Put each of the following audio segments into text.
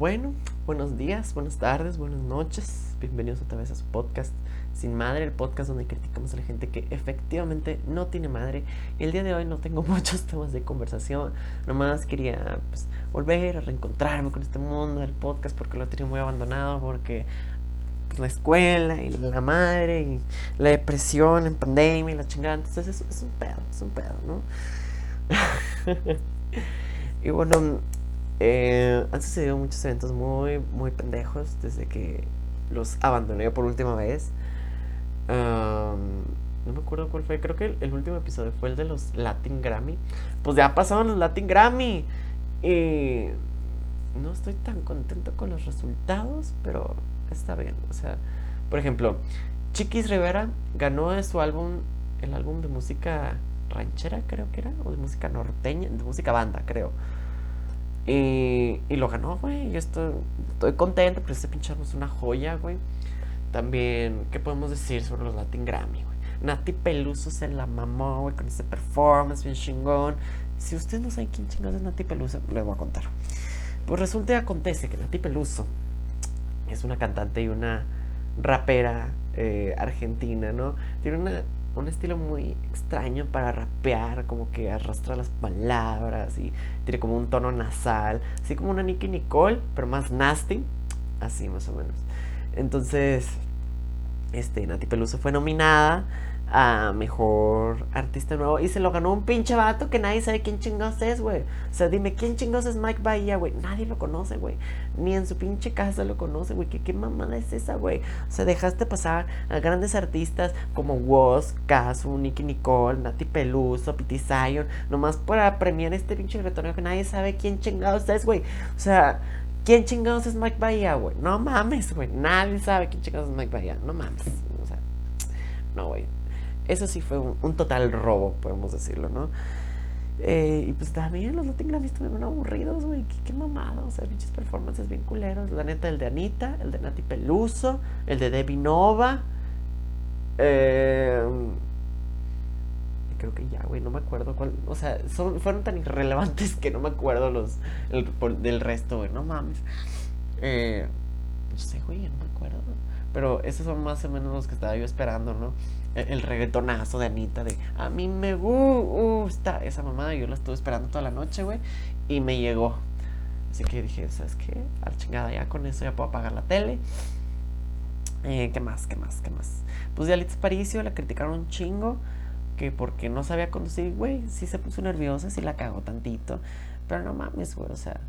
Bueno, buenos días, buenas tardes, buenas noches. Bienvenidos otra vez a su podcast Sin Madre, el podcast donde criticamos a la gente que efectivamente no tiene madre. El día de hoy no tengo muchos temas de conversación. Nomás quería pues, volver a reencontrarme con este mundo del podcast porque lo tenía muy abandonado, porque pues, la escuela y la madre y la depresión en pandemia y la chingada. Entonces es, es un pedo, es un pedo, ¿no? y bueno, eh, han sucedido muchos eventos muy, muy pendejos desde que los abandoné por última vez. no me acuerdo cuál fue. Creo que el, último episodio fue el de los Latin Grammy. Pues ya pasaron los Latin Grammy. Y no estoy tan contento con los resultados, pero está bien. O sea, por ejemplo, Chiquis Rivera ganó de su álbum, el álbum de música ranchera, creo que era, o de música norteña, de música banda, creo. Y, lo ganó, güey. Yo estoy, estoy contento, pero ese pinche es una joya, güey. También, ¿qué podemos decir sobre los Latin Grammy, güey? Nati Peluso se la mamó, güey, con ese performance bien chingón. Si ustedes no saben quién chingados es Nati Peluso, les voy a contar. Pues resulta y acontece que Nati Peluso es una cantante y una rapera eh, argentina, ¿no? Tiene una un estilo muy extraño para rapear, como que arrastra las palabras y tiene como un tono nasal, así como una Nicky Nicole, pero más nasty, así más o menos. Entonces, este, Nati Peluso fue nominada a mejor artista nuevo y se lo ganó un pinche vato que nadie sabe quién chingados es, güey. O sea, dime, ¿quién chingados es Mike Bahía, güey? Nadie lo conoce, güey. Ni en su pinche casa lo conoce, güey. ¿Qué, ¿Qué mamada es esa, güey? O sea, dejaste pasar a grandes artistas como Woz, Kazu, Nicky Nicole, Nati Peluso, Pity Zion, nomás para premiar este pinche reggaetonero que nadie sabe quién chingados es, güey. O sea, ¿quién chingados es Mike Bahía, güey? No mames, güey. Nadie sabe quién chingados es Mike Bahía. No mames. O sea, no, güey eso sí fue un, total robo, podemos decirlo, ¿no? Eh, y pues también los Latin Grammy estuvieron aburridos, güey. Qué, qué mamada. O sea, pinches performances bien culeros. La neta, el de Anita, el de Nati Peluso, el de Debbie Nova. Eh, creo que ya, güey, no me acuerdo cuál. O sea, son, fueron tan irrelevantes que no me acuerdo los el, del resto, güey. No mames. Eh, no sé, güey, no me acuerdo. Pero esos son más o menos los que estaba yo esperando, ¿no? El, reggaetonazo de Anita de a mí me gusta esa mamada. Yo la estuve esperando toda la noche, güey. Y me llegó. Así que dije, ¿sabes qué? A la chingada, ya con eso ya puedo apagar la tele. Eh, ¿Qué más? ¿Qué más? ¿Qué más? Pues de Alitz Paricio la criticaron un chingo. Que porque no sabía conducir, güey. Sí se puso nerviosa, sí la cagó tantito. Pero no mames, güey. O sea,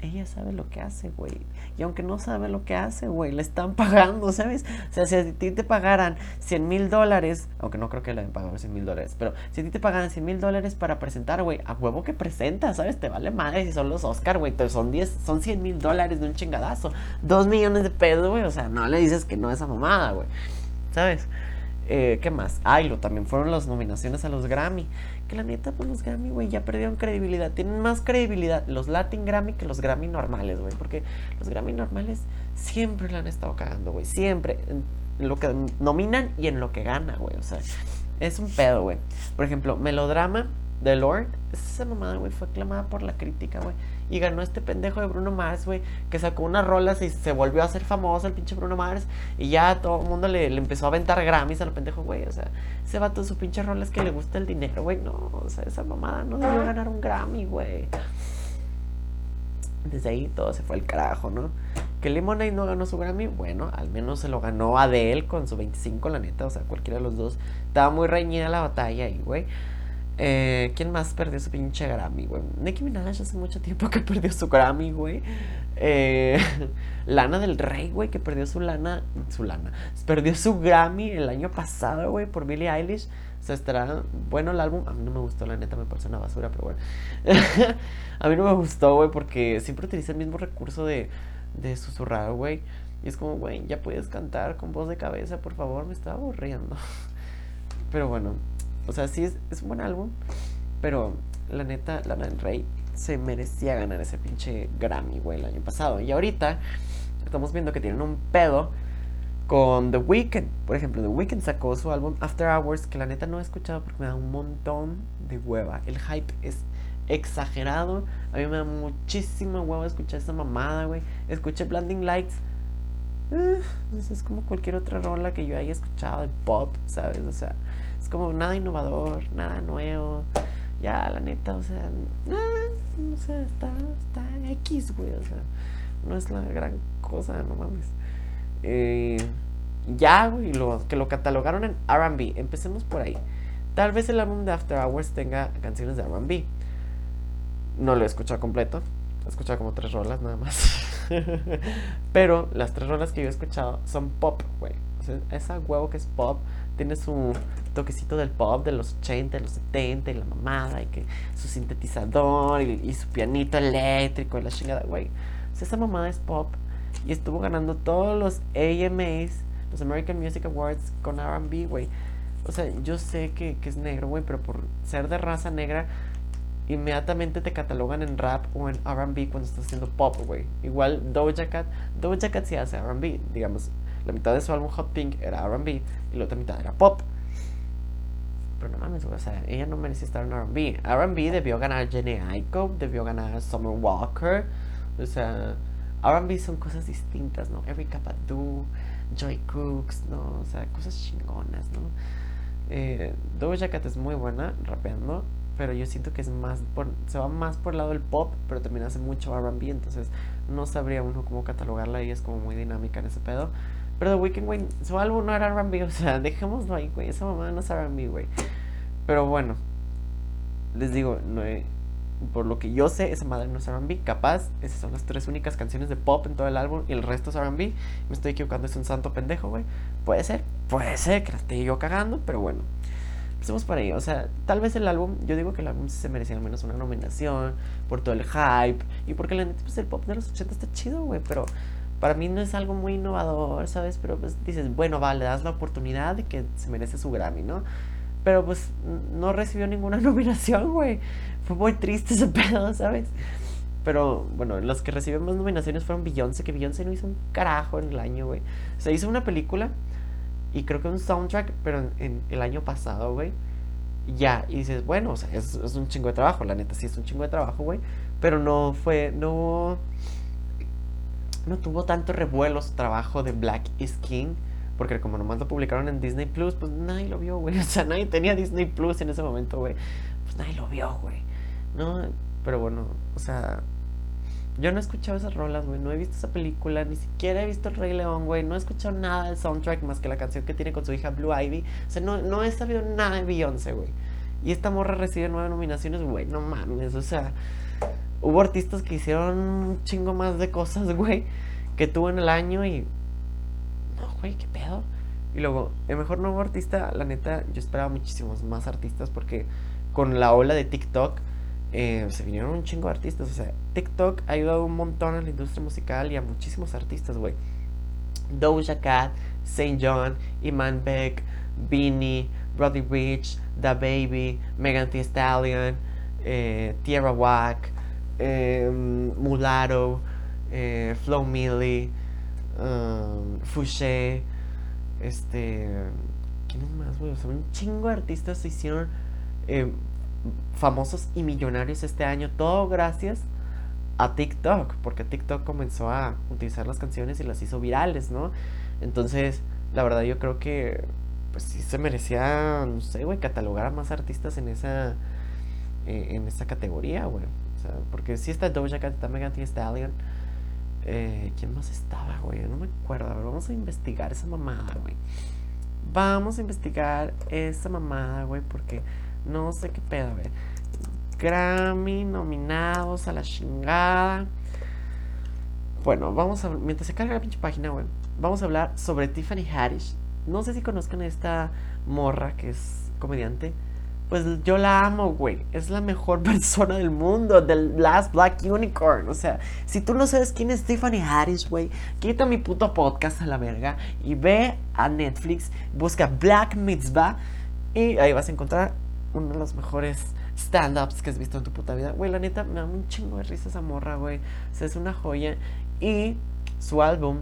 ella sabe lo que hace, güey. Y aunque no sabe lo que hace, güey, le están pagando, ¿sabes? O sea, si a ti te pagaran 100 mil dólares, aunque no creo que le hayan pagado 100 mil dólares, pero si a ti te pagaran 100 mil dólares para presentar, güey, a huevo que presenta, ¿sabes? Te vale madre si son los Oscar, güey. Son 10, son 100 mil dólares de un chingadazo. 2 millones de pesos, güey. O sea, no le dices que no es esa mamada, güey. ¿Sabes? Eh, ¿Qué más? Ay, lo también fueron las nominaciones a los Grammy. Que la neta, pues los Grammy, güey, ya perdieron credibilidad. Tienen más credibilidad los Latin Grammy que los Grammy normales, güey. Porque los Grammy normales siempre la han estado cagando, güey. Siempre. En lo que nominan y en lo que gana, güey. O sea, es un pedo, güey. Por ejemplo, Melodrama The Lord, esa mamada, güey, fue aclamada por la crítica, güey. Y ganó este pendejo de Bruno Mars, güey, que sacó unas rolas y se volvió a hacer famoso el pinche Bruno Mars. Y ya todo el mundo le, empezó a aventar Grammys al pendejo, güey. O sea, ese vato su pinche rola que le gusta el dinero, güey. No, o sea, esa mamada no debió ganar un Grammy, güey. Desde ahí todo se fue al carajo, ¿no? Que Lemonade no ganó su Grammy, bueno, al menos se lo ganó Adele con su 25, la neta. O sea, cualquiera de los dos. Estaba muy reñida la batalla ahí, güey. Eh, ¿Quién más perdió su pinche Grammy, güey? Nicki Minaj hace mucho tiempo que perdió su Grammy, güey. Eh, Lana del Rey, güey, que perdió su lana. Su lana. Perdió su Grammy el año pasado, güey, por Billie Eilish. O sea, estará bueno el álbum. A mí no me gustó, la neta, me parece una basura, pero bueno. a mí no me gustó, güey, porque siempre utiliza el mismo recurso de, de susurrar, güey. Y es como, güey, ya puedes cantar con voz de cabeza, por favor, me estaba aburriendo. pero bueno, o sea, sí es, un buen álbum, pero la neta, Lana del Rey se merecía ganar ese pinche Grammy, güey, el año pasado. Y ahorita estamos viendo que tienen un pedo con The Weeknd. Por ejemplo, The Weeknd sacó su álbum After Hours, que la neta no he escuchado porque me da un montón de hueva. El hype es exagerado. A mí me da muchísimo huevo escuchar esa mamada, güey. Escuché Blinding Lights. Uh, es como cualquier otra rola que yo haya escuchado de pop, ¿sabes? O sea, es como nada innovador, nada nuevo. Ya, la neta, o sea, nada, no sé, está, está X, güey, o sea, no es la gran cosa, no mames. Eh, ya, güey, lo, que lo catalogaron en RB. Empecemos por ahí. Tal vez el álbum de After Hours tenga canciones de RB. No lo he escuchado completo. He escuchado como tres rolas nada más. Pero las tres rolas que yo he escuchado son pop, güey. esa huevo que es pop tiene su toquecito del pop de los 80, de los 70 y la mamada y que su sintetizador y, su pianito eléctrico y la chingada, güey. esa mamada es pop y estuvo ganando todos los AMAs los American Music Awards con RB, güey. O sea, yo sé que, es negro, güey, pero por ser de raza negra, inmediatamente te catalogan en rap o en RB cuando estás haciendo pop, güey. Igual Doja Cat, Doja Cat sí hace RB, digamos. La mitad de su álbum Hot Pink era RB y la otra mitad era pop. Pero no mames, o sea, ella no merecía estar en RB. RB debió ganar Jenny Aiko, debió ganar Summer Walker. O sea, RB son cosas distintas, ¿no? Erika Badu, Joy Cooks, ¿no? O sea, cosas chingonas, ¿no? Eh, Doja Cat es muy buena rapeando, pero yo siento que es más por, se va más por el lado del pop, pero también hace mucho R&B, entonces no sabría uno cómo catalogarla y es como muy dinámica en ese pedo. Pero The Weeknd, güey, su álbum no era R&B, o sea, dejémoslo ahí, güey, esa mamá no es R&B, güey. Pero bueno, les digo, no he, por lo que yo sé, esa madre no es RB. Capaz, esas son las tres únicas canciones de pop en todo el álbum y el resto es RB. Me estoy equivocando, es un santo pendejo, güey. Puede ser, puede ser que la esté yo cagando, pero bueno. Empecemos por ahí. O sea, tal vez el álbum, yo digo que el álbum se merecía al menos una nominación por todo el hype y porque la neta, pues el pop de los 80 está chido, güey, pero para mí no es algo muy innovador, ¿sabes? Pero pues dices, bueno, vale, le das la oportunidad que se merece su Grammy, ¿no? Pero pues no recibió ninguna nominación, güey. Fue muy triste ese pedo, ¿sabes? Pero bueno, los que recibieron más nominaciones fueron Beyoncé, que Beyoncé no hizo un carajo en el año, güey. Se hizo una película y creo que un soundtrack, pero en, el año pasado, güey. Ya, y dices, bueno, o sea, es, un chingo de trabajo, la neta sí es un chingo de trabajo, güey. Pero no fue, no. No tuvo tanto revuelo su trabajo de Black is King porque como nomás lo publicaron en Disney Plus, pues nadie lo vio, güey. O sea, nadie tenía Disney Plus en ese momento, güey. Pues nadie lo vio, güey. No, pero bueno, o sea, yo no he escuchado esas rolas, güey. No he visto esa película, ni siquiera he visto El Rey León, güey. No he escuchado nada del soundtrack más que la canción que tiene con su hija Blue Ivy. O sea, no, no he sabido nada de Beyoncé, güey. Y esta morra recibe nueve nominaciones, güey. No mames, o sea, hubo artistas que hicieron un chingo más de cosas, güey, que tuvo en el año y no, güey, ¿qué pedo? Y luego, el mejor nuevo artista, la neta, yo esperaba muchísimos más artistas porque con la ola de TikTok eh, se vinieron un chingo de artistas. O sea, TikTok ha ayudado un montón a la industria musical y a muchísimos artistas, güey. Doja Cat, Saint John, Iman Beck, Beanie, Brody Rich, Da Baby, Megan Thee Stallion, eh, Tierra Wack, Mulatto, eh, Flo Millie um, Fouché, este, ¿quién más, güey? O sea, un chingo de artistas se hicieron eh, famosos y millonarios este año, todo gracias a TikTok, porque TikTok comenzó a utilizar las canciones y las hizo virales, ¿no? Entonces, la verdad yo creo que pues sí se merecía, no sé, güey, catalogar a más artistas en esa eh, en esa categoría, güey. Porque si está Doja Cat, está Megan Thee ¿Quién más estaba, güey? No me acuerdo. A vamos a investigar esa mamada, güey. Vamos a investigar esa mamada, güey, porque no sé qué pedo. Grammy nominados a la chingada. Bueno, vamos a. Mientras se carga la pinche página, güey, vamos a hablar sobre Tiffany Haddish. No sé si conozcan a esta morra que es comediante pues yo la amo, güey. Es la mejor persona del mundo, del Last Black Unicorn. O sea, si tú no sabes quién es Tiffany Harris, güey, quita mi puto podcast a la verga y ve a Netflix, busca Black Mitzvah y ahí vas a encontrar uno de los mejores stand-ups que has visto en tu puta vida. Güey, la neta, me da un chingo de risa esa morra, güey. O sea, es una joya. Y su álbum,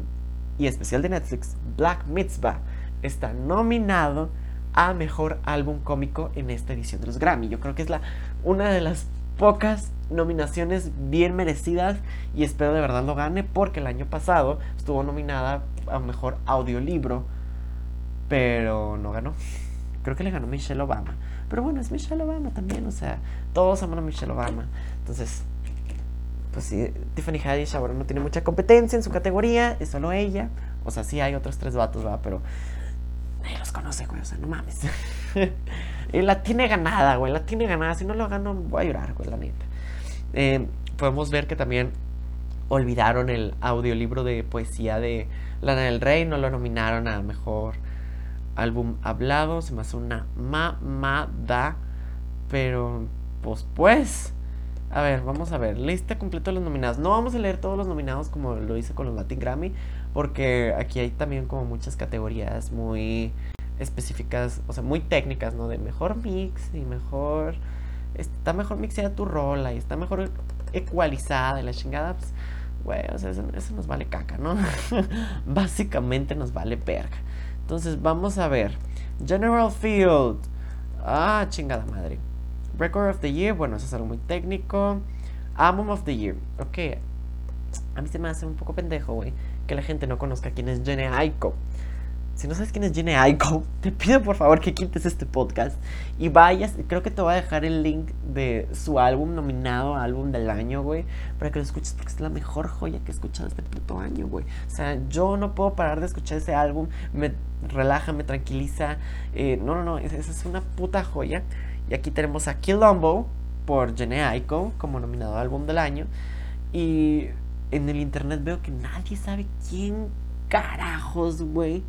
y especial de Netflix, Black Mitzvah, está nominado a mejor álbum cómico en esta edición de los Grammy. Yo creo que es la una de las pocas nominaciones bien merecidas y espero de verdad lo gane porque el año pasado estuvo nominada a mejor audiolibro, pero no ganó. Creo que le ganó Michelle Obama. Pero bueno, es Michelle Obama también, o sea, todos aman a Michelle Obama. Entonces, pues sí, Tiffany Haddish ahora no tiene mucha competencia en su categoría, es solo ella. O sea, sí hay otros tres vatos, va, pero nadie los conoce, güey, o sea, no mames. y la tiene ganada, güey, la tiene ganada. Si no lo gano, voy a llorar, güey, la neta. Eh, podemos ver que también olvidaron el audiolibro de poesía de Lana del Rey, no lo nominaron a mejor álbum hablado, se me hace una mamada, pero pues pues, a ver, vamos a ver, lista completa de los nominados. No vamos a leer todos los nominados como lo hice con los Latin Grammy, porque aquí hay también como muchas categorías muy específicas, o sea, muy técnicas, ¿no? De mejor mix y mejor está mejor mixeada tu rola y está mejor ecualizada y la chingada, pues, güey, o sea, eso, nos vale caca, ¿no? Básicamente nos vale verga. Entonces, vamos a ver. General Field. Ah, chingada madre. Record of the Year, bueno, eso es algo muy técnico. Album of the Year. Ok. A mí se me hace un poco pendejo, güey, que la gente no conozca quién es Jenny Aiko. Si no sabes quién es Jenny Aiko, te pido por favor que quites este podcast y vayas. Creo que te voy a dejar el link de su álbum nominado álbum del año, güey, para que lo escuches porque es la mejor joya que he escuchado este puto año, güey. O sea, yo no puedo parar de escuchar ese álbum, me relaja, me tranquiliza. Eh, no, no, no, esa es una puta joya. Y aquí tenemos a Kilombo por Jenny Aiko como nominado álbum del año. Y en el internet veo que nadie sabe quién carajos, güey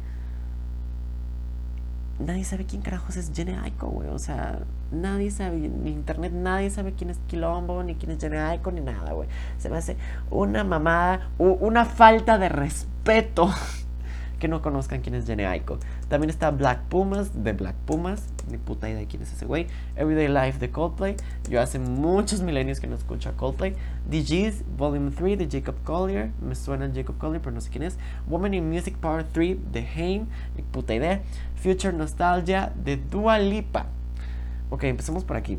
nadie sabe quién carajos es Jenny Aiko, güey. O sea, nadie sabe, en internet nadie sabe quién es Quilombo, ni quién es Jenny Aiko, ni nada, güey. Se me hace una mamada, una falta de respeto que no conozcan quién es Jenny Aiko. También está Black Pumas, de Black Pumas. Ni puta idea de quién es ese güey. Everyday Life de Coldplay. Yo hace muchos milenios que no escucho a Coldplay. DG's Volume 3 de Jacob Collier. Me suena Jacob Collier, pero no sé quién es. Woman in Music Part 3 de Haim. Ni puta idea. Future Nostalgia de Dua Lipa. Ok, empecemos por aquí.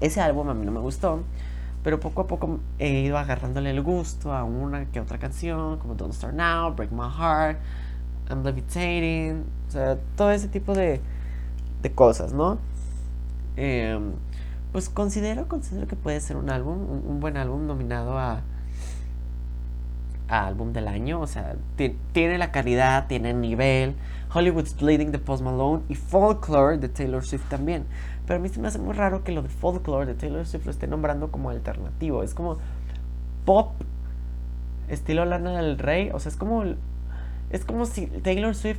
Ese álbum a mí no me gustó. Pero poco a poco he ido agarrándole el gusto a una que otra canción, como Don't Start Now, Break My Heart, I'm Levitating, o sea, todo ese tipo de, de cosas, ¿no? Em, pues considero, considero que puede ser un álbum, un, buen álbum nominado a, álbum del año, o sea, tiene la calidad, tiene el nivel, Hollywood's Bleeding de Post Malone y Folklore de Taylor Swift también. Pero a mí se me hace muy raro que lo de Folklore de Taylor Swift lo esté nombrando como alternativo. Es como pop estilo Lana del Rey. O sea, es como. Es como si Taylor Swift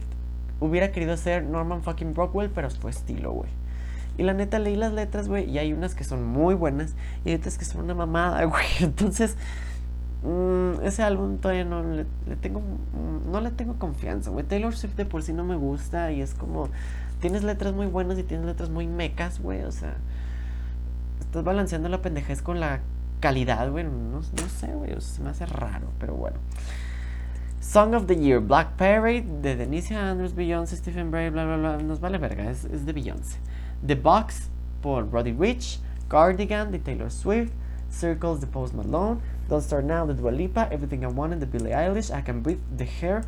hubiera querido ser Norman fucking Rockwell, pero fue estilo, güey. Y la neta leí las letras, güey, y hay unas que son muy buenas y otras que son una mamada, güey. Entonces, mm, ese álbum todavía no le, tengo no le tengo confianza, güey. Taylor Swift de por sí no me gusta y es como tienes letras muy buenas y tienes letras muy mecas, güey. O sea, estás balanceando la pendejez con la calidad, güey. No, sé, güey. O sea, se me hace raro, pero bueno. Song of the Year, Black Parade, de Denise Andrews, Beyoncé, Stephen Bray, bla, bla, bla. Nos vale verga, es, es de Beyoncé. The Box, por Roddy Rich. Cardigan, de Taylor Swift. Circles, de Post Malone. Don't Start Now, de Dua Lipa. Everything I Wanted, de Billie Eilish. I Can Breathe, The Hair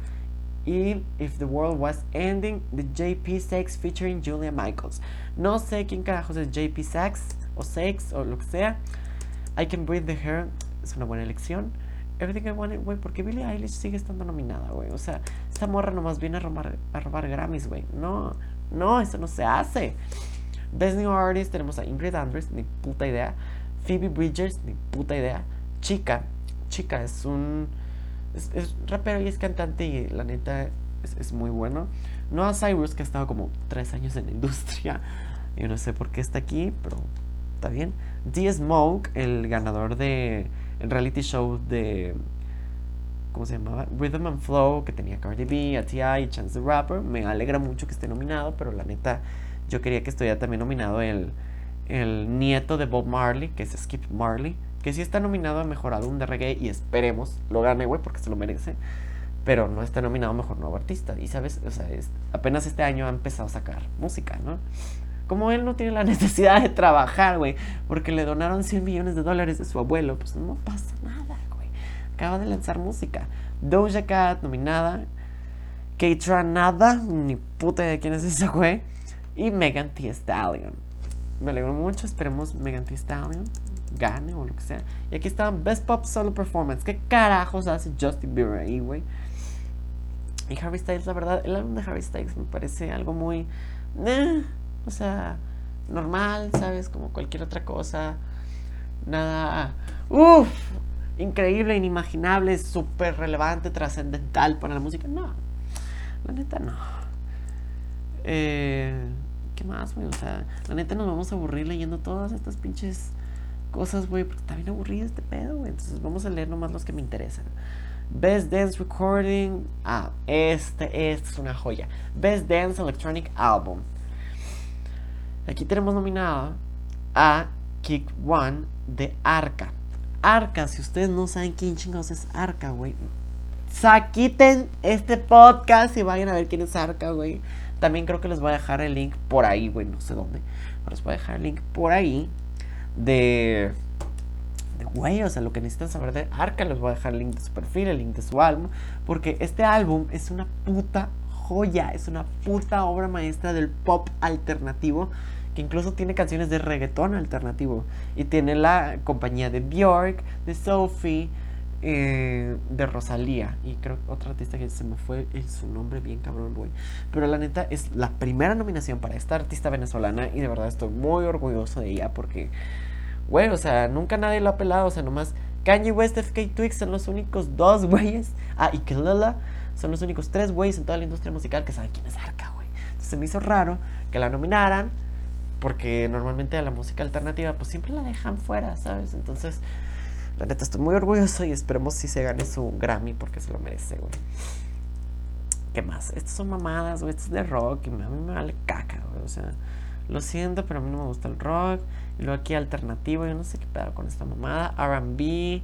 y If the World Was Ending de JP Sachs featuring Julia Michaels. No sé quién carajos es JP Sachs o Sachs o lo que sea. I Can Breathe the Hair es una buena elección. Everything I Wanted, güey, porque Billie Eilish sigue estando nominada, güey. O sea, esta morra nomás viene a robar, a robar Grammys, güey. No, no, eso no se hace. Best New Artist tenemos a Ingrid Andress, ni puta idea. Phoebe Bridgers, ni puta idea. Chica, Chica es un es, rapero y es cantante y la neta es, muy bueno. No a Cyrus, que ha estado como tres años en la industria. Yo no sé por qué está aquí, pero está bien. D. Smoke, el ganador de el reality show de. ¿Cómo se llamaba? Rhythm and Flow, que tenía Cardi B, A.T.I. y Chance the Rapper. Me alegra mucho que esté nominado, pero la neta, yo quería que estuviera también nominado el, el nieto de Bob Marley, que es Skip Marley que sí está nominado a Mejor Álbum de Reggae y esperemos lo gane, güey, porque se lo merece. Pero no está nominado a Mejor Nuevo Artista. Y sabes, o sea, apenas este año ha empezado a sacar música, ¿no? Como él no tiene la necesidad de trabajar, güey, porque le donaron 100 millones de dólares de su abuelo, pues no pasa nada, güey. Acaba de lanzar música. Doja Cat nominada. Keitra nada, ni puta de quién es ese güey. Y Megan Thee Stallion. Me alegro mucho, esperemos Megan Thee Stallion gane o lo que sea. Y aquí está Best Pop Solo Performance. ¿Qué carajos hace Justin Bieber ahí, güey? Y Harry Styles, la verdad, el álbum de Harry Styles me parece algo muy. O sea, normal, ¿sabes? Como cualquier otra cosa. Nada. Uff, increíble, inimaginable, súper relevante, trascendental para la música. No, la neta no. Eh, ¿Qué más, güey? O sea, la neta nos vamos a aburrir leyendo todas estas pinches cosas, güey, porque está bien aburrido este pedo, güey. Entonces vamos a leer nomás los que me interesan. Best Dance Recording. Ah, este, este es una joya. Best Dance Electronic Album. Aquí tenemos nominado a Kick One de Arca. Arca, si ustedes no saben quién chingados es Arca, güey. Quiten este podcast y vayan a ver quién es Arca, güey. También creo que les voy a dejar el link por ahí, güey. No sé dónde. Pero les voy a dejar el link por ahí de, de güey, o sea, lo que necesitan saber de Arca, les voy a dejar el link de su perfil, el link de su álbum, porque este álbum es una puta joya, es una puta obra maestra del pop alternativo que incluso tiene canciones de reggaetón alternativo y tiene la compañía de Bjork, de Sophie, eh, de Rosalía y creo que otra artista que se me fue su nombre bien cabrón, güey. Pero la neta es la primera nominación para esta artista venezolana y de verdad estoy muy orgulloso de ella porque Güey, o sea, nunca nadie lo ha pelado. O sea, nomás Kanye West, FK Twix son los únicos dos güeyes. Ah, y Kelela son los únicos tres güeyes en toda la industria musical que saben quién es Arca, güey. Entonces se me hizo raro que la nominaran. Porque normalmente a la música alternativa, pues siempre la dejan fuera, ¿sabes? Entonces, la neta, estoy muy orgulloso y esperemos si se gane su Grammy porque se lo merece, güey. ¿Qué más? Estas son mamadas, güey. Esto es de rock y a mí me vale caca, güey. O sea, lo siento, pero a mí no me gusta el rock. Y luego aquí alternativo, yo no sé qué pedo con esta mamada. RB.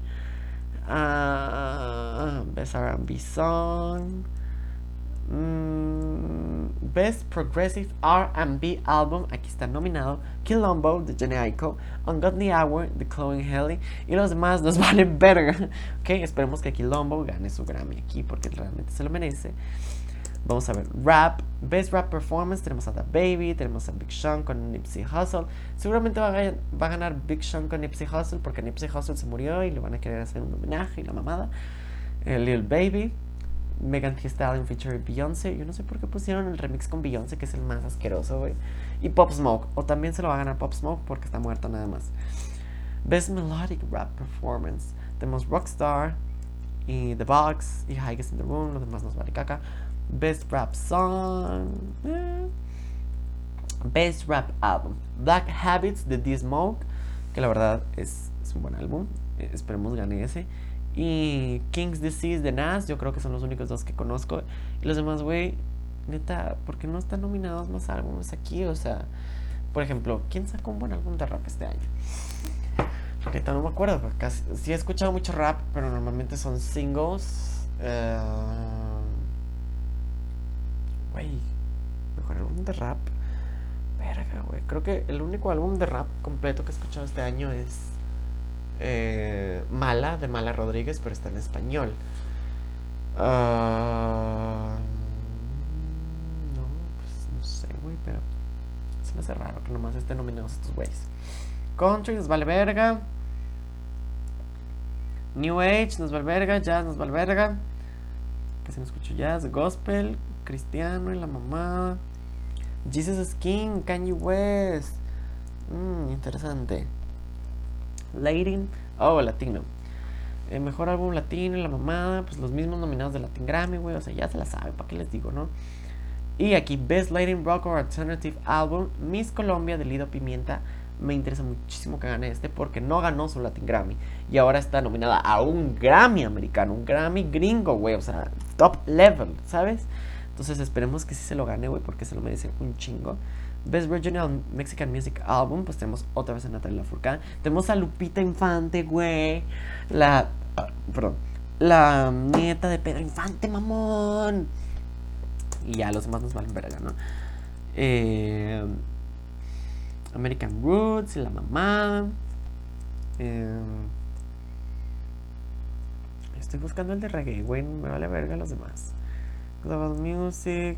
Uh, best RB song. Mm, best Progressive RB Album. Aquí está nominado Kilombo de Jenny Aiko. Ungodly Hour de Chloe Haley. Y los demás nos valen verga. Ok, esperemos que Kilombo gane su Grammy aquí porque realmente se lo merece. Vamos a ver rap, best rap performance. Tenemos a The Baby, tenemos a Big Sean con Nipsey Hussle. Seguramente va a, ganar Big Sean con Nipsey Hussle porque Nipsey Hussle se murió y le van a querer hacer un homenaje y la mamada. El Lil Baby, Megan Thee Stallion featuring Beyoncé. Yo no sé por qué pusieron el remix con Beyoncé, que es el más asqueroso, güey. Y Pop Smoke, o también se lo va a ganar Pop Smoke porque está muerto nada más. Best Melodic Rap Performance. Tenemos Rockstar y The Box y Highest in the Room. Los demás nos vale caca. Best Rap Song. Eh. Best Rap Album. Black Habits de The Smoke. Que la verdad es, un buen álbum. Eh, esperemos gane ese. Y King's Disease de Nas. Yo creo que son los únicos dos que conozco. Y los demás, güey. Neta, ¿por qué no están nominados más álbumes aquí? O sea, por ejemplo, ¿quién sacó un buen álbum de rap este año? Ahorita no me acuerdo. Casi, sí he escuchado mucho rap, pero normalmente son singles. Eh, Güey, mejor álbum de rap. Verga, güey. Creo que el único álbum de rap completo que he escuchado este año es eh, Mala, de Mala Rodríguez, pero está en español. Uh, no, pues no sé, güey, pero se me hace raro que nomás estén nominados estos güeyes. Country nos vale verga. New Age nos vale verga. Jazz nos vale verga. se me escucho jazz. Gospel cristiano y la mamá. Jesus King, Kanye West. Mmm, interesante. Latin, oh, latino. El mejor álbum latino y la mamada, pues los mismos nominados de Latin Grammy, güey. O sea, ya se la sabe, ¿para qué les digo, no? Y aquí, Best Latin Rock or Alternative Album, Miss Colombia de Lido Pimienta. Me interesa muchísimo que gane este porque no ganó su Latin Grammy. Y ahora está nominada a un Grammy americano, un Grammy gringo, güey. O sea, top level, ¿sabes? Entonces esperemos que sí se lo gane, güey, porque se lo merece un chingo. Best Regional Mexican Music Album, pues tenemos otra vez a Natalia Lafourcade. Tenemos a Lupita Infante, güey. La. Ah, perdón. La nieta de Pedro Infante, mamón. Y ya los demás nos valen verga, ¿no? Eh, American Roots y la mamá. Em, estoy buscando el de reggae, güey, me vale verga los demás. Global Music.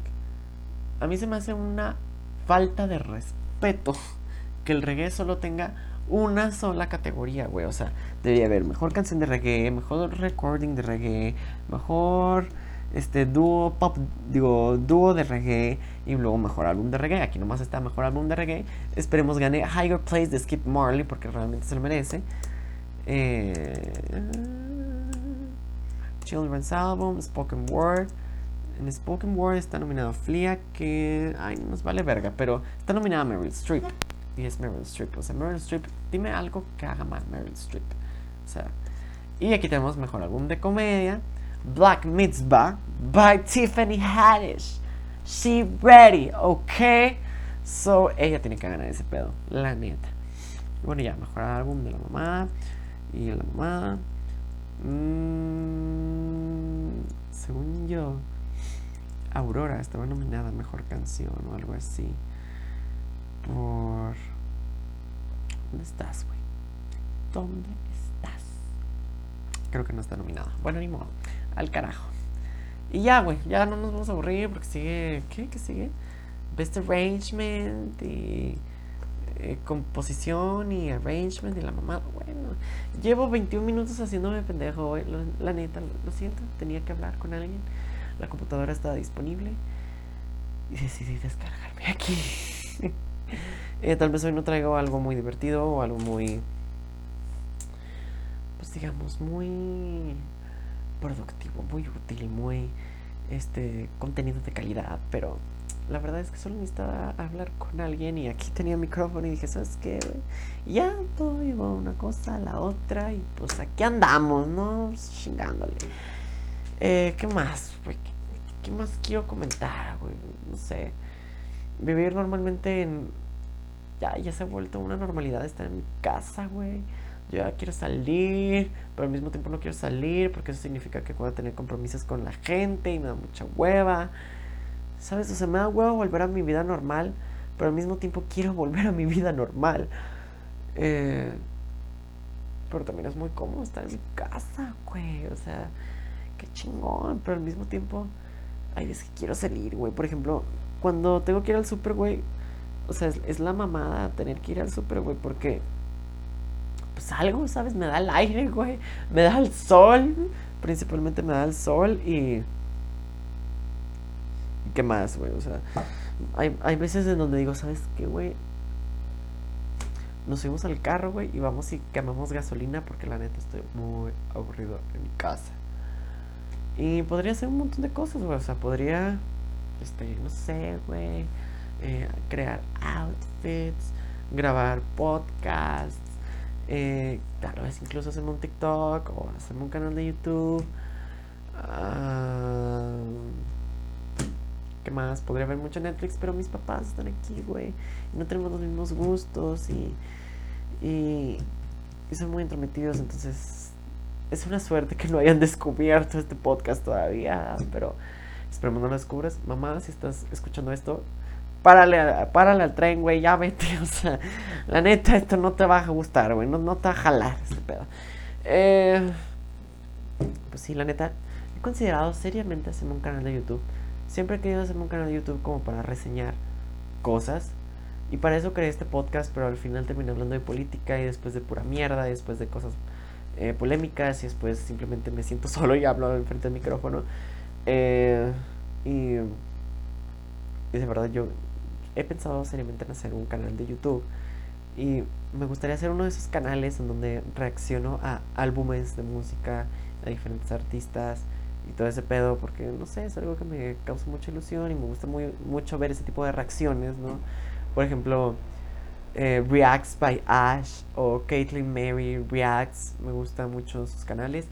A mí se me hace una falta de respeto que el reggae solo tenga una sola categoría, güey. O sea, debería haber mejor canción de reggae, mejor recording de reggae, mejor este dúo pop, digo, dúo de reggae y luego mejor álbum de reggae. Aquí nomás está mejor álbum de reggae. Esperemos gane Higher Place de Skip Marley porque realmente se lo merece. Eh, Children's Album, Spoken Word. En Spoken Word está nominado Flia, que. Ay, nos vale verga, pero está nominada Meryl Streep. Y es Meryl Streep. O sea, Meryl Streep, dime algo que haga mal Meryl Streep. O sea. Y aquí tenemos mejor álbum de comedia. Black Mitzvah by Tiffany Haddish. She ready, ok. So, ella tiene que ganar ese pedo, la neta. Bueno, ya, mejor álbum de la mamá. Y la mamá. Mmm, según yo, Aurora estaba nominada a mejor canción o algo así. Por. ¿Dónde estás, güey? ¿Dónde estás? Creo que no está nominada. Bueno, ni modo al carajo. Y ya, güey, ya no nos vamos a aburrir porque sigue. ¿Qué? ¿Qué sigue? Best Arrangement y. Eh, composición y arrangement y la mamá. Bueno, llevo 21 minutos haciéndome pendejo, güey. La, neta, lo, siento, tenía que hablar con alguien. La computadora estaba disponible y decidí descargarme aquí. Eh, tal vez hoy no traigo algo muy divertido o algo muy. Pues digamos, muy productivo, muy útil muy este contenido de calidad, pero la verdad es que solo necesitaba hablar con alguien y aquí tenía micrófono y dije, ¿sabes qué? Y ya todo iba una cosa a la otra y pues aquí andamos, ¿no? Chingándole. Eh, ¿Qué más? ¿Qué, más quiero comentar, güey? No sé. Vivir normalmente en... Ya, ya se ha vuelto una normalidad estar en mi casa, güey yo ya quiero salir, pero al mismo tiempo no quiero salir porque eso significa que puedo tener compromisos con la gente y me da mucha hueva. ¿Sabes? O sea, me da hueva volver a mi vida normal, pero al mismo tiempo quiero volver a mi vida normal. Eh, pero también es muy cómodo estar en mi casa, güey. O sea, qué chingón, pero al mismo tiempo hay veces que quiero salir, güey. Por ejemplo, cuando tengo que ir al súper, güey, o sea, es, la mamada tener que ir al súper, güey, porque pues algo, ¿sabes? Me da el aire, güey. Me da el sol. Principalmente me da el sol y... ¿Y qué más, güey? O sea, hay, hay veces en donde digo, ¿sabes qué, güey? Nos subimos al carro, güey, y vamos y quemamos gasolina porque la neta estoy muy aburrido en mi casa. Y podría hacer un montón de cosas, güey. O sea, podría, este, no sé, güey, eh, crear outfits, grabar podcasts, eh, claro, es incluso hacerme un TikTok o hacerme un canal de YouTube. Ah, ¿Qué más? Podría ver mucho Netflix, pero mis papás están aquí, güey. Y no tenemos los mismos gustos y, y, son muy entrometidos, entonces es una suerte que no hayan descubierto este podcast todavía, pero esperemos no lo descubras. Mamá, si estás escuchando esto, párale, párale al tren, güey, ya vete. O sea, la neta, esto no te va a gustar, güey, no, no te va a jalar este pedo. Eh, pues sí, la neta, he considerado seriamente hacerme un canal de YouTube. Siempre he querido hacerme un canal de YouTube como para reseñar cosas. Y para eso creé este podcast, pero al final terminé hablando de política y después de pura mierda, y después de cosas eh, polémicas y después simplemente me siento solo y hablo enfrente del micrófono. Eh, y, y de verdad yo he pensado seriamente en hacer un canal de YouTube y me gustaría hacer uno de esos canales en donde reacciono a álbumes de música, a diferentes artistas y todo ese pedo, porque no sé, es algo que me causa mucha ilusión y me gusta muy, mucho ver ese tipo de reacciones, ¿no? Por ejemplo, eh, Reacts by Ash o Caitlyn Mary Reacts, me gustan mucho sus canales.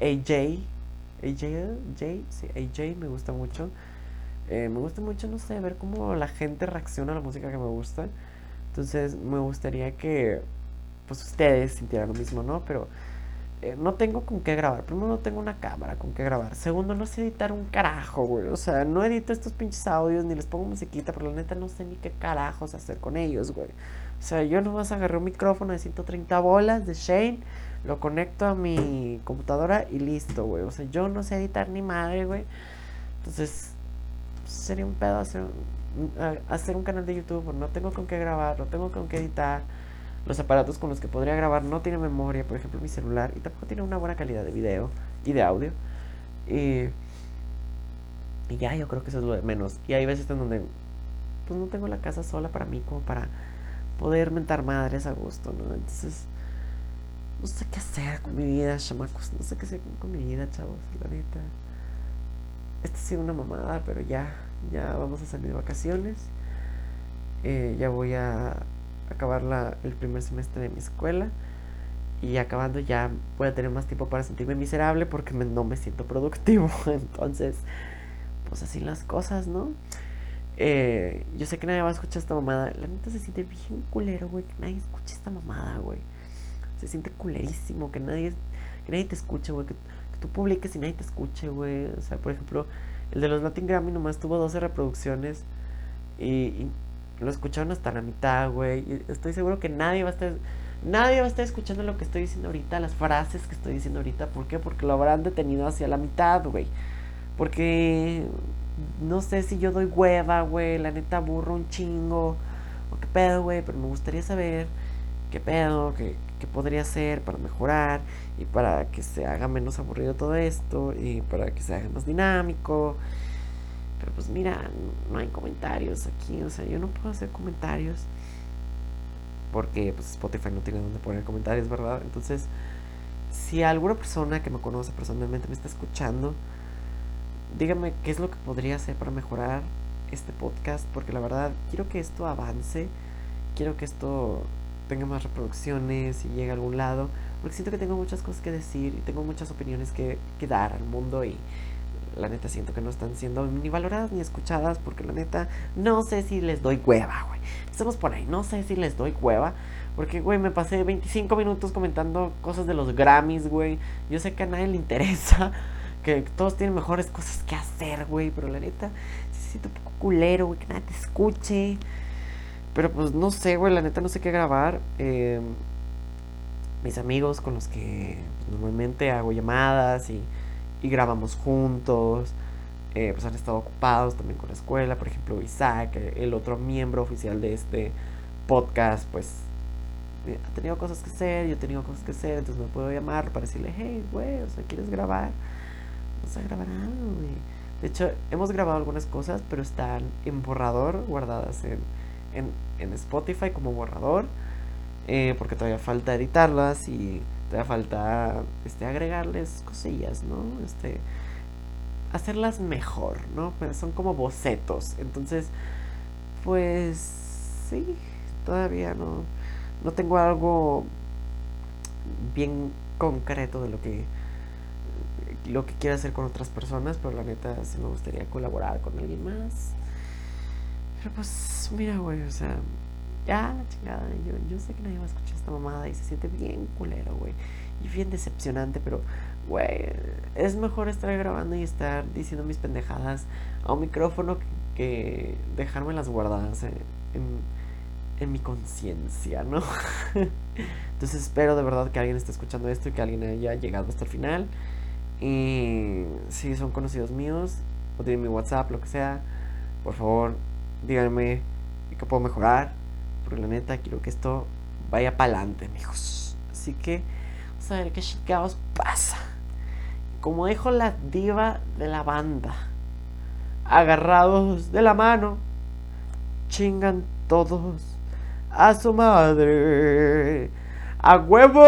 AJ, AJ, sí, AJ me gusta mucho. Eh, me gusta mucho, no sé, ver cómo la gente reacciona a la música que me gusta. Entonces me gustaría que pues ustedes sintieran lo mismo, ¿no? Pero eh, no tengo con qué grabar. Primero, no tengo una cámara con qué grabar. Segundo, no sé editar un carajo, güey. O sea, no edito estos pinches audios ni les pongo musiquita, pero la neta no sé ni qué carajos hacer con ellos, güey. O sea, yo nomás agarré un micrófono de 130 bolas de Shane, lo conecto a mi computadora y listo, güey. O sea, yo no sé editar ni madre, güey. Entonces, sería un pedo hacer, hacer un canal de YouTube. No tengo con qué grabar, no tengo con qué editar. Los aparatos con los que podría grabar no tienen memoria, por ejemplo, mi celular, y tampoco tiene una buena calidad de video y de audio. Y, y ya, yo creo que eso es lo de menos. Y hay veces en donde, pues no tengo la casa sola para mí, como para poder mentar madres a gusto, ¿no? Entonces, no sé qué hacer con mi vida, chamacos. No sé qué hacer con mi vida, chavos, la neta. Esta ha sido una mamada, pero ya, ya vamos a salir de vacaciones. Eh, ya voy a acabar la, el primer semestre de mi escuela. Y acabando ya voy a tener más tiempo para sentirme miserable porque no me siento productivo. Entonces, pues así las cosas, ¿no? Eh, yo sé que nadie va a escuchar esta mamada. La neta se siente bien culero, güey. Que nadie escuche esta mamada, güey. Se siente culerísimo que nadie, que nadie te escuche, güey. Que, tú publiques y nadie te escuche, güey. O sea, por ejemplo, el de los Latin Grammy nomás tuvo 12 reproducciones. Y, lo escucharon hasta la mitad, güey. Estoy seguro que nadie va a estar. Nadie va a estar escuchando lo que estoy diciendo ahorita, las frases que estoy diciendo ahorita. ¿Por qué? Porque lo habrán detenido hacia la mitad, güey. Porque no sé si yo doy hueva, güey, la neta aburro un chingo, o qué pedo, güey, pero me gustaría saber qué pedo, qué, qué podría hacer para mejorar y para que se haga menos aburrido todo esto y para que se haga más dinámico. Pero pues mira, no hay comentarios aquí, o sea, yo no puedo hacer comentarios porque pues Spotify no tiene donde poner comentarios, ¿verdad? Entonces, si alguna persona que me conoce personalmente me está escuchando, díganme qué es lo que podría hacer para mejorar este podcast, porque la verdad quiero que esto avance, quiero que esto tenga más reproducciones y llegue a algún lado, porque siento que tengo muchas cosas que decir y tengo muchas opiniones que, que dar al mundo y la neta siento que no están siendo ni valoradas ni escuchadas, porque la neta no sé si les doy hueva, güey. Estamos por ahí, no sé si les doy hueva. Porque, güey, me pasé 25 minutos comentando cosas de los Grammys, güey. Yo sé que a nadie le interesa que todos tienen mejores cosas que hacer, güey. Pero la neta, se siente un poco culero, güey, que nadie te escuche. Pero pues no sé, güey, la neta no sé qué grabar. Eh, mis amigos con los que normalmente hago llamadas y, y grabamos juntos. Eh, pues han estado ocupados también con la escuela. Por ejemplo, Isaac, el otro miembro oficial de este podcast, pues eh, ha tenido cosas que hacer, yo he tenido cosas que hacer, entonces me puedo llamar para decirle, hey, güey, o sea, ¿quieres grabar? vamos a grabar algo, güey. De hecho, hemos grabado algunas cosas, pero están en borrador, guardadas en, en, en Spotify como borrador. Eh, porque todavía falta editarlas y todavía falta este, agregarles cosillas, ¿no? Este, hacerlas mejor, ¿no? Pero son como bocetos. Entonces, pues sí, todavía no, no tengo algo bien concreto de lo que lo que quiero hacer con otras personas, pero la neta sí me gustaría colaborar con alguien más. Pero pues, mira, güey, o sea, ya chingada, yo, yo sé que nadie va a escuchar esta mamada y se siente bien culero, güey. Y bien decepcionante, pero, güey, es mejor estar grabando y estar diciendo mis pendejadas a un micrófono que, dejarme las guardadas en, en mi conciencia, ¿no? Entonces espero de verdad que alguien esté escuchando esto y que alguien haya llegado hasta el final. Y si son conocidos míos o tienen mi WhatsApp, lo que sea, por favor, díganme qué puedo mejorar. Porque la neta quiero que esto vaya para adelante, amigos. Así que vamos a ver qué chingados pasa. Como dijo la diva de la banda, agarrados de la mano, chingan todos a su madre. ¡A huevo!